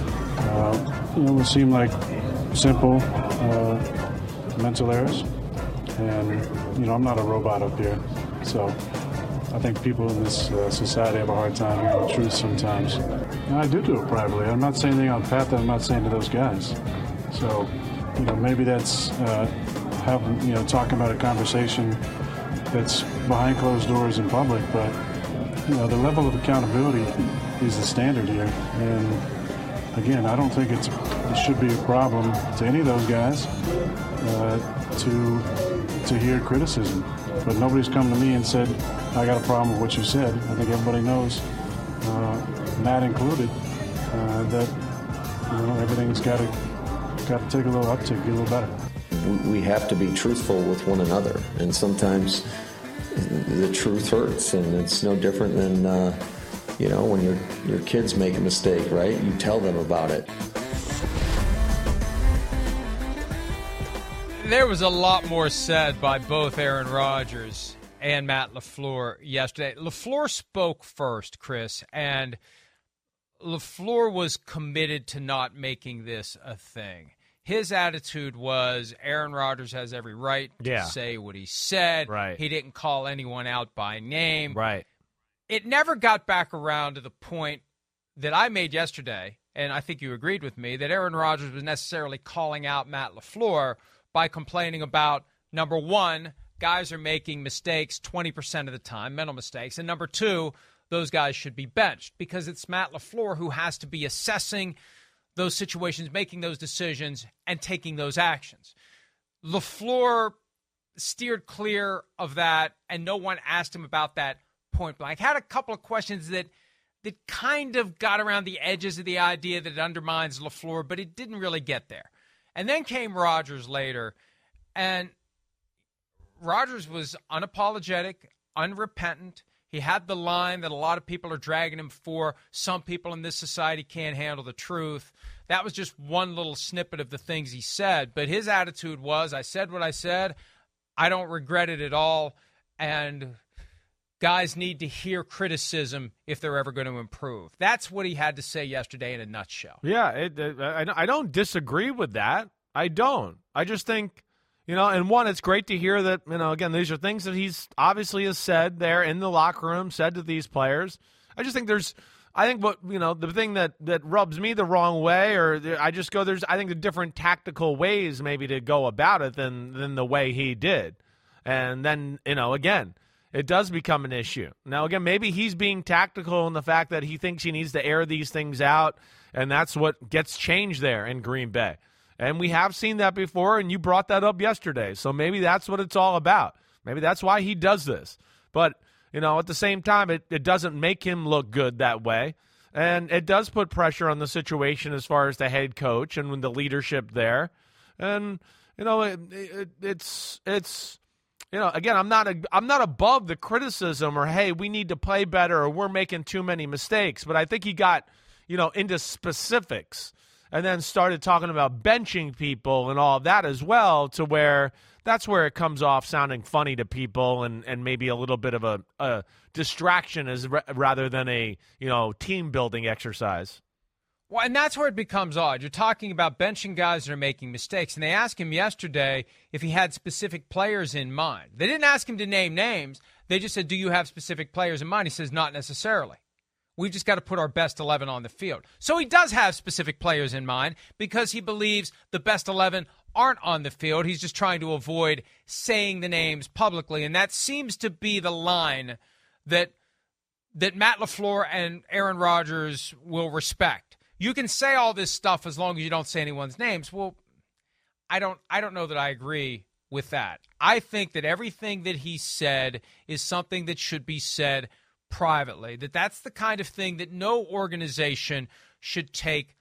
uh, you know, what seem like simple uh, mental errors. And, you know, I'm not a robot up here. So I think people in this uh, society have a hard time hearing the truth sometimes. And I do do it privately. I'm not saying anything on Pat that I'm not saying to those guys. So, you know, maybe that's uh, having, you know, talking about a conversation that's behind closed doors in public, but, you know, the level of accountability is the standard here. And again, I don't think it's it should be a problem to any of those guys uh, to to hear criticism. But nobody's come to me and said, I got a problem with what you said. I think everybody knows, uh, Matt included, uh, that you know everything's got to got to take a little uptick, get a little better. We have to be truthful with one another, and sometimes the truth hurts, and it's no different than uh, you know when your your kids make a mistake, right? You tell them about it. There was a lot more said by both Aaron Rodgers and Matt LaFleur yesterday. LaFleur spoke first, Chris, and LaFleur was committed to not making this a thing. His attitude was Aaron Rodgers has every right to Yeah. say what he said. Right. He didn't call anyone out by name. Right. It never got back around to the point that I made yesterday, and I think you agreed with me, that Aaron Rodgers was necessarily calling out Matt LaFleur by complaining about number one, guys are making mistakes 20% of the time, mental mistakes, and number two, those guys should be benched because it's Matt LaFleur who has to be assessing those situations, making those decisions, and taking those actions. LaFleur steered clear of that, and no one asked him about that point blank. Had a couple of questions that that kind of got around the edges of the idea that it undermines LaFleur, but it didn't really get there. And then came Rodgers later, and Rodgers was unapologetic, unrepentant. He had the line that a lot of people are dragging him for. Some people in this society can't handle the truth. That was just one little snippet of the things he said. But his attitude was I said what I said. I don't regret it at all. And guys need to hear criticism if they're ever going to improve. That's what he had to say yesterday in a nutshell. Yeah, it, it, I, I don't disagree with that. I don't. I just think, you know, and one, it's great to hear that, you know, again, these are things that he's obviously has said there in the locker room, said to these players. I just think there's, I think what, you know, the thing that, that rubs me the wrong way, or I just go, there's, I think, the different tactical ways maybe to go about it than, than the way he did. And then, you know, again, it does become an issue. Now, again, maybe he's being tactical in the fact that he thinks he needs to air these things out, and that's what gets changed there in Green Bay. And we have seen that before, and you brought that up yesterday. So maybe that's what it's all about. Maybe that's why he does this. But, you know, at the same time, it, it doesn't make him look good that way. And it does put pressure on the situation as far as the head coach and the leadership there. And, you know, it, it, it's, it's, you know, again, I'm not a, I'm not above the criticism or hey, we need to play better or we're making too many mistakes. But I think he got, you know, into specifics and then started talking about benching people and all that as well, to where that's where it comes off sounding funny to people and, and maybe a little bit of a, a distraction as re- rather than a you know team building exercise. Well, and that's where it becomes odd. You're talking about benching guys that are making mistakes, and they asked him yesterday if he had specific players in mind. They didn't ask him to name names. They just said, "Do you have specific players in mind?" He says, "Not necessarily." We've just got to put our best 11 on the field. So he does have specific players in mind because he believes the best 11 aren't on the field. He's just trying to avoid saying the names publicly. And that seems to be the line that that Matt LaFleur and Aaron Rodgers will respect. You can say all this stuff as long as you don't say anyone's names. Well, I don't I don't know that I agree with that. I think that everything that he said is something that should be said privately. That that's the kind of thing that no organization should take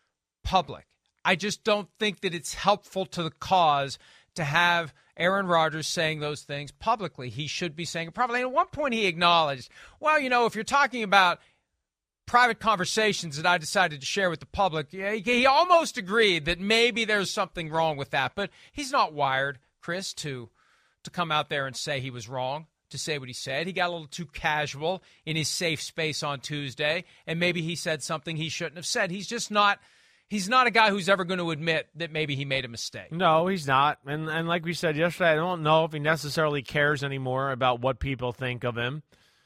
public. I just don't think that it's helpful to the cause to have Aaron Rodgers saying those things publicly. He should be saying it privately. And at one point, he acknowledged, well, you know, if you're talking about private conversations that I decided to share with the public, he, almost agreed that maybe there's something wrong with that. But he's not wired, Chris, to to come out there and say he was wrong. to say what he said. He got a little too casual in his safe space on Tuesday, and maybe he said something he shouldn't have said. He's just not. He's not a guy who's ever going to admit that maybe he made a mistake. No, he's not. And and like we said yesterday, I don't know if he necessarily cares anymore about what people think of him.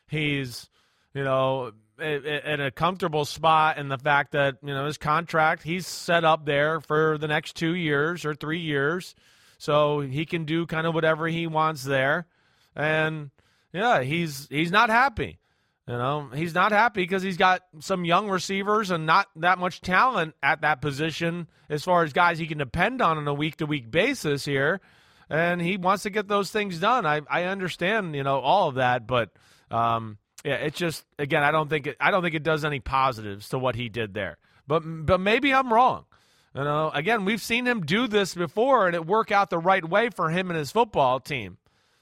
He's, you know, in a comfortable spot in the fact that you know his contract he's set up there for the next two years or three years, so he can do kind of whatever he wants there, and yeah, he's he's not happy. You know, he's not happy because he's got some young receivers and not that much talent at that position as far as guys he can depend on on a week to week basis here. And he wants to get those things done. I, I understand, you know, all of that, but um, yeah, it's just again, I don't think it, I don't think it does any positives to what he did there. But but maybe I'm wrong. You know, again, we've seen him do this before, and it work out the right way for him and his football team.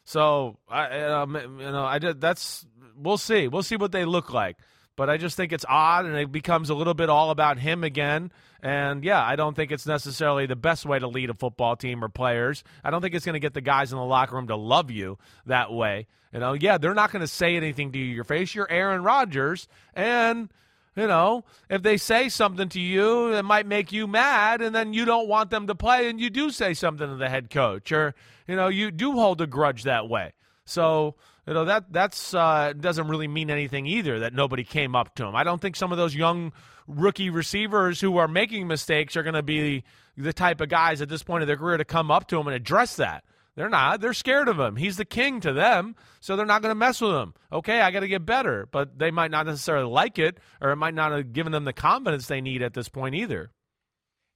So I, um, you know, I did. That's we'll see. We'll see what they look like. But I just think it's odd, and it becomes a little bit all about him again. And yeah, I don't think it's necessarily the best way to lead a football team or players. I don't think it's going to get the guys in the locker room to love you that way. You know, yeah, they're not going to say anything to you your face. You're Aaron Rodgers, and you know, if they say something to you that might make you mad, and then you don't want them to play, and you do say something to the head coach, or you know, you do hold a grudge that way. So you know that that's uh, doesn't really mean anything either. That nobody came up to him. I don't think some of those young rookie receivers who are making mistakes are going to be the type of guys at this point of their career to come up to him and address that. They're not. They're scared of him. He's the king to them, so they're not going to mess with him. Okay, I got to get better, but they might not necessarily like it, or it might not have given them the confidence they need at this point either.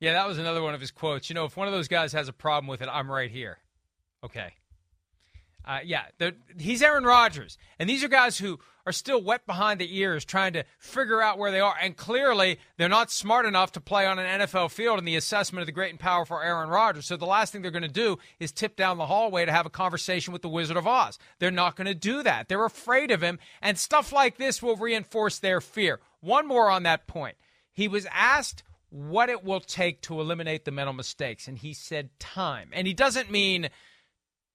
Yeah, that was another one of his quotes. You know, if one of those guys has a problem with it, I'm right here. Okay. Uh, yeah, he's Aaron Rodgers, and these are guys who are still wet behind the ears trying to figure out where they are. And clearly, they're not smart enough to play on an NFL field in the assessment of the great and powerful Aaron Rodgers. So the last thing they're going to do is tip down the hallway to have a conversation with the Wizard of Oz. They're not going to do that. They're afraid of him, and stuff like this will reinforce their fear. One more on that point. He was asked what it will take to eliminate the mental mistakes, and he said time. And he doesn't mean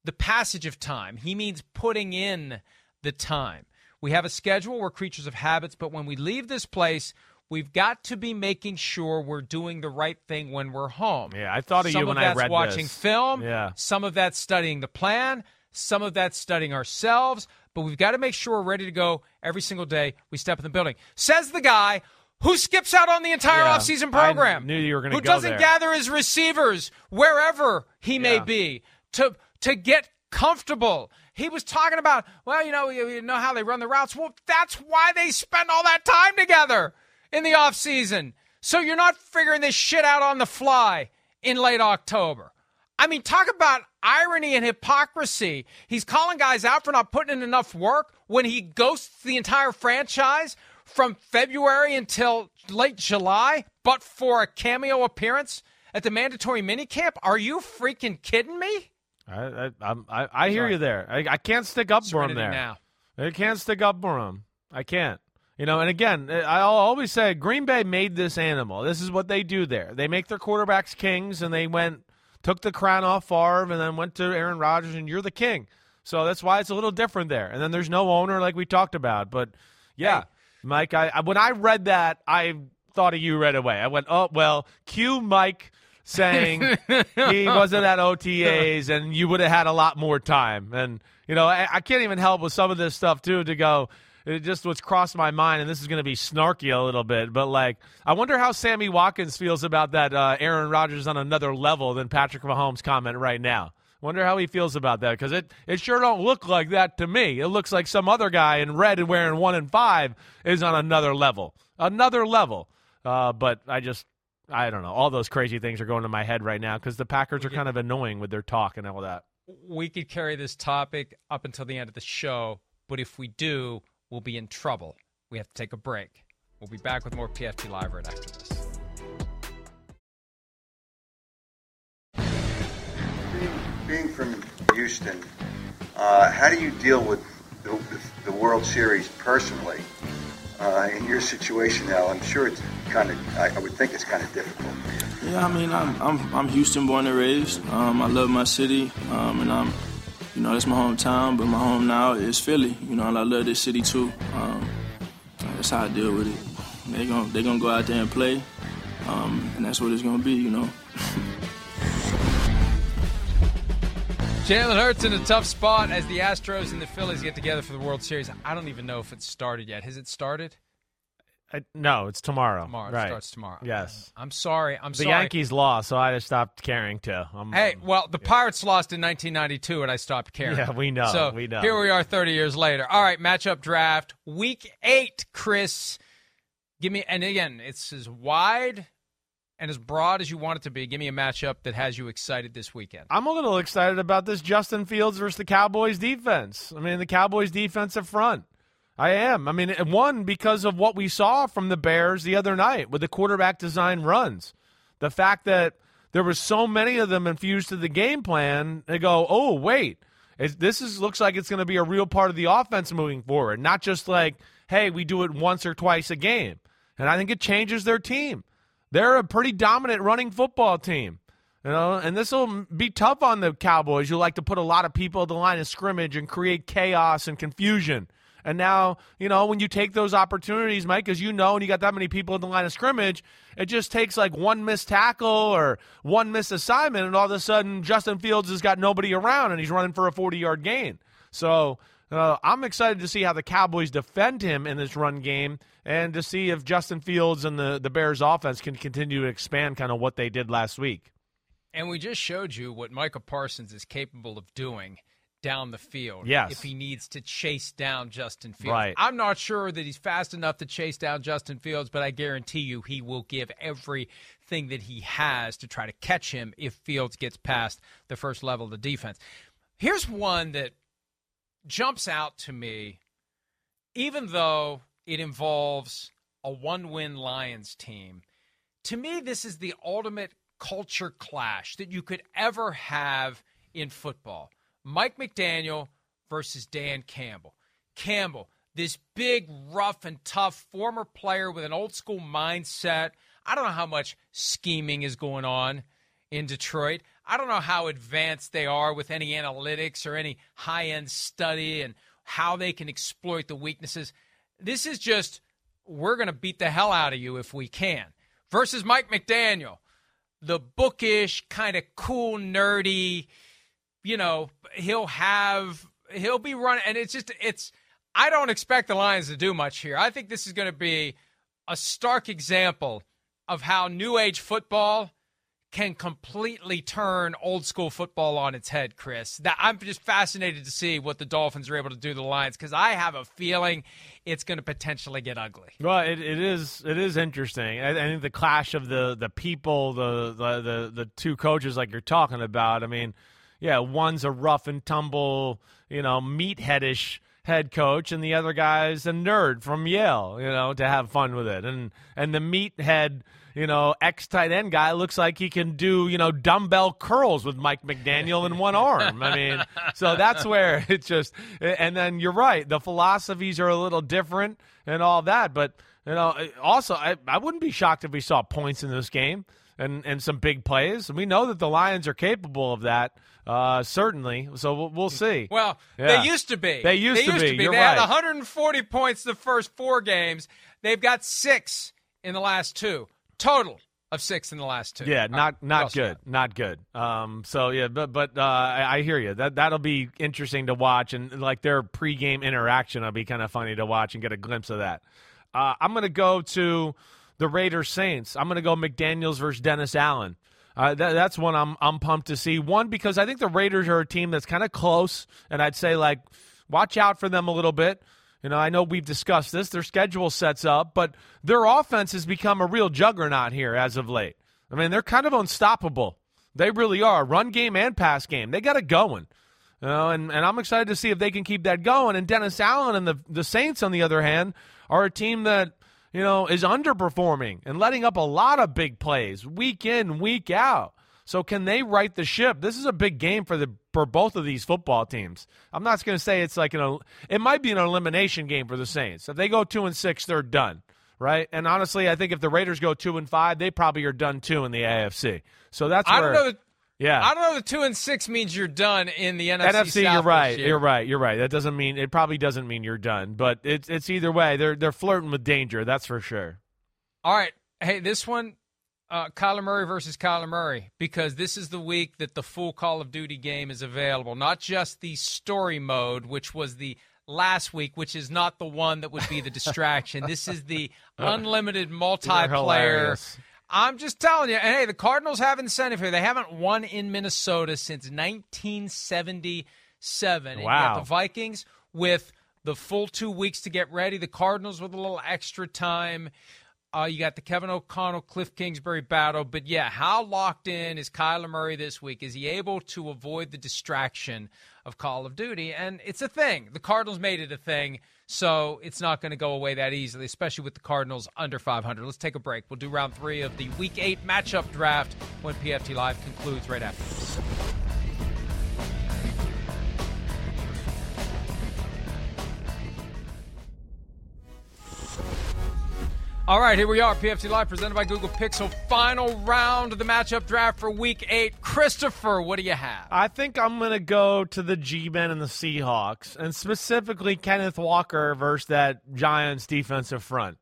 the passage of time, he means putting in the time. We have a schedule, we're creatures of habits, but when we leave this place, we've got to be making sure we're doing the right thing when we're home. Yeah, I thought of some you when of I read watching this. film. Yeah. Some of that's studying the plan. Some of that's studying ourselves. But we've got to make sure we're ready to go every single day we step in the building. Says the guy who skips out on the entire Yeah, offseason program. I knew you were going to Who doesn't there. gather his receivers wherever he may be to to get comfortable. He was talking about, well, you know, you, you know how they run the routes. Well, that's why they spend all that time together in the off season. So you're not figuring this shit out on the fly in late October. I mean, talk about irony and hypocrisy. He's calling guys out for not putting in enough work when he ghosts the entire franchise from February until late July, but for a cameo appearance at the mandatory minicamp. Are you freaking kidding me? I I, I'm- I, I hear Sorry. you there. I, I can't stick up for him there. now. I can't stick up for him. I can't. You know, and again, I'll always say Green Bay made this animal. This is what they do there. They make their quarterbacks kings, and they went took the crown off Favre, and then went to Aaron Rodgers, and you're the king. So that's why it's a little different there. And then there's no owner like we talked about. But yeah, Mike, I, I when I read that, I thought of you right away. I went, oh well, cue Mike saying he wasn't at OTAs, and you would have had a lot more time. And you know, I, I can't even help with some of this stuff too to go. It just what's crossed my mind, and this is going to be snarky a little bit, but like, I wonder how Sammy Watkins feels about that uh, Aaron Rodgers on another level than Patrick Mahomes comment right now. Wonder how he feels about that because it, it sure don't look like that to me. It looks like some other guy in red and wearing one and five is on another level, another level. Uh, but I just I don't know. All those crazy things are going to my head right now because the Packers are kind of annoying with their talk and all that. we could carry this topic up until the end of the show, but if we do, we'll be in trouble. We have to take a break. We'll be back with more PFT Live right after this. Being from Houston, uh, how do you deal with the, the, the World Series personally? Uh, in your situation now, I'm sure it's kind of, I, I would think it's kind of difficult. Yeah, I mean, I'm I'm, I'm Houston born and raised. Um, I love my city, um, and I'm you know, it's my hometown, but my home now is Philly. You know, and I love this city too. Um, that's how I deal with it. They're gonna they gonna go out there and play, um, and that's what it's gonna be. You know. Jalen Hurts in a tough spot as the Astros and the Phillies get together for the World Series. I don't even know if it's started yet. Has it started? I, no, it's tomorrow. Tomorrow. Right. It starts tomorrow. Yes. I'm sorry. I'm the sorry. Yankees lost, so I just stopped caring too. I'm, Hey, well, the Pirates lost in 1992, and I stopped caring. Yeah, we know, So we know. here we are, 30 years later. All right, matchup draft, week eight. Chris, give me, and again, it's as wide and as broad as you want it to be. Give me a matchup that has you excited this weekend. I'm a little excited about this Justin Fields versus the Cowboys defense. I mean, the Cowboys defensive front. I am. I mean, one because of what we saw from the Bears the other night with the quarterback design runs. The fact that there was so many of them infused to the game plan, they go, "Oh, wait. This is looks like it's going to be a real part of the offense moving forward, not just like, hey, we do it once or twice a game." And I think it changes their team. They're a pretty dominant running football team. You know, and this will be tough on the Cowboys. You like to put a lot of people at the line of scrimmage and create chaos and confusion. And now, you know, when you take those opportunities, Mike, as you know, and you got that many people in the line of scrimmage, it just takes like one missed tackle or one missed assignment, and all of a sudden Justin Fields has got nobody around and he's running for a 40 yard gain. So uh, I'm excited to see how the Cowboys defend him in this run game and to see if Justin Fields and the, the Bears offense can continue to expand kind of what they did last week. And we just showed you what Micah Parsons is capable of doing down the field. Yes. If he needs to chase down Justin Fields. Right. I'm not sure that he's fast enough to chase down Justin Fields, but I guarantee you he will give everything that he has to try to catch him if Fields gets past the first level of the defense. Here's one that jumps out to me, even though it involves a one win Lions team. To me, this is the ultimate culture clash that you could ever have in football. Mike McDaniel versus Dan Campbell. Campbell, this big, rough, and tough former player with an old school mindset. I don't know how much scheming is going on in Detroit. I don't know how advanced they are with any analytics or any high end study and how they can exploit the weaknesses. This is just, we're going to beat the hell out of you if we can. Versus Mike McDaniel, the bookish, kind of cool, nerdy, you know, he'll have, he'll be running, and it's just, it's, I don't expect the Lions to do much here. I think this is going to be a stark example of how new age football can completely turn old school football on its head, Chris. That I'm just fascinated to see what the Dolphins are able to do to the Lions because I have a feeling it's going to potentially get ugly. Well, it, it is it is interesting. I, I think the clash of the the people, the, the the the two coaches like you're talking about. I mean, yeah, one's a rough and tumble, you know, meatheadish head coach, and the other guy's a nerd from Yale, you know, to have fun with it. And and the meathead, you know, ex tight end guy looks like he can do, you know, dumbbell curls with Mike McDaniel in one arm. I mean, so that's where it's just. And then you're right, the philosophies are a little different and all that, but you know, also I I wouldn't be shocked if we saw points in this game. And, and some big plays. And We know that the Lions are capable of that, uh, certainly. So we'll, we'll see. Well, Yeah. they used to be. They used, to, be. You're they right. had 140 points the first four games. They've got six in the last two. Total of six in the last two. Yeah, not not good, not good. Um, so yeah, but but uh, I, I hear you. That that'll be interesting to watch, and like their pregame interaction, will be kind of funny to watch and get a glimpse of that. Uh, I'm gonna go to the Raiders Saints. I'm gonna go McDaniels versus Dennis Allen. Uh, that, that's one I'm I'm pumped to see. One because I think the Raiders are a team that's kind of close, and I'd say like watch out for them a little bit. You know, I know we've discussed this. Their schedule sets up, but their offense has become a real juggernaut here as of late. I mean, they're kind of unstoppable. They really are. Run game and pass game. They got it going. You know, and, and I'm excited to see if they can keep that going. And Dennis Allen and the the Saints, on the other hand, are a team that, you know, is underperforming and letting up a lot of big plays week in, week out. So can they right the ship? This is a big game for the for both of these football teams. I'm not going to say it's like an it might be an elimination game for the Saints. If they go 2 and 6, they're done, right? And honestly, I think if the Raiders go 2 and 5, they probably are done too in the AFC. So that's I where don't know. Yeah. I don't know The two and six means you're done in the NFC. NFC, South you're right. You're right. You're right. That doesn't mean it probably doesn't mean you're done, but it's it's either way. They're they're flirting with danger. That's for sure. All right. Hey, this one, uh, Kyler Murray versus Kyler Murray, because this is the week that the full Call of Duty game is available, not just the story mode, which was the last week, which is not the one that would be the distraction. this is the unlimited multiplayer. I'm just telling you. And hey, the Cardinals have incentive here. They haven't won in Minnesota since 1977. And you got Wow. the Vikings with the full two weeks to get ready. The Cardinals with a little extra time. Uh, you got the Kevin O'Connell, Cliff Kingsbury battle. But yeah, how locked in is Kyler Murray this week? Is he able to avoid the distraction of Call of Duty? And it's a thing. The Cardinals made it a thing, so it's not going to go away that easily, especially with the Cardinals under 500. Let's take a break. We'll do round three of the Week 8 matchup draft when PFT Live concludes right after this. All right, here we are. PFT Live presented by Google Pixel. Final round of the matchup draft for week eight. Christopher, what do you have? I think I'm going to go to the G Men and the Seahawks, and specifically Kenneth Walker versus that Giants defensive front.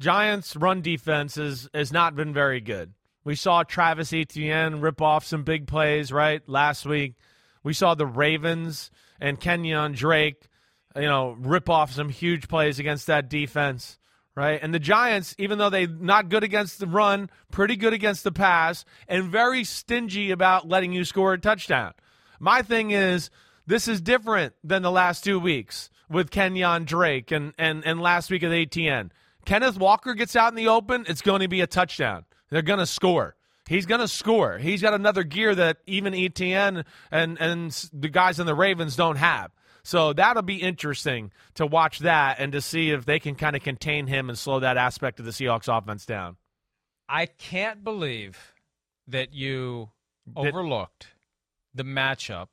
Giants' run defense is, has not been very good. We saw Travis Etienne rip off some big plays, right, last week. We saw the Ravens and Kenyon Drake, you know, rip off some huge plays against that defense, right? And the Giants, even though they're not good against the run, pretty good against the pass, and very stingy about letting you score a touchdown. My thing is, this is different than the last two weeks with Kenyon Drake and, and, and last week at Etienne. Kenneth Walker gets out in the open, it's going to be a touchdown. They're going to score. He's going to score. He's got another gear that even Etienne and, and the guys in the Ravens don't have. So that'll be interesting to watch that and to see if they can kind of contain him and slow that aspect of the Seahawks offense down. I can't believe that you overlooked the matchup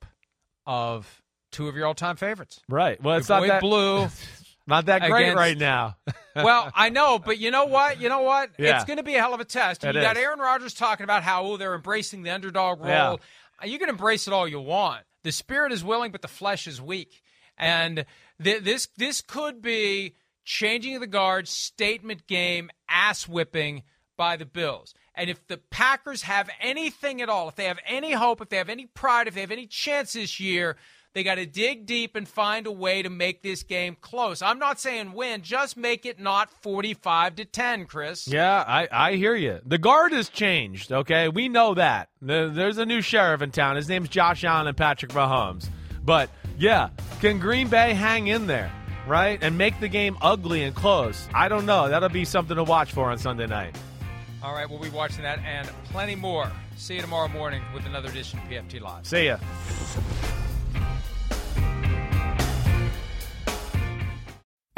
of two of your all-time favorites. Right. Well, it's Your not that Blue. not that great against- right now. well, I know, but you know what? You know what? Yeah. It's going to be a hell of a test. It you got is. Aaron Rodgers talking about how oh, they're embracing the underdog role. Yeah. You can embrace it all you want. The spirit is willing, but the flesh is weak. And th- this this could be changing of the guard, statement game, ass whipping by the Bills. And if the Packers have anything at all, if they have any hope, if they have any pride, if they have any chance this year, they got to dig deep and find a way to make this game close. I'm not saying win, just make it not 45 to 10, Chris. Yeah, I, I hear you. The guard has changed, okay? We know that. There's a new sheriff in town. His name's Josh Allen and Patrick Mahomes. But, yeah, can Green Bay hang in there, right? And make the game ugly and close? I don't know. That'll be something to watch for on Sunday night. All right, we'll be watching that and plenty more. See you tomorrow morning with another edition of PFT Live. See ya.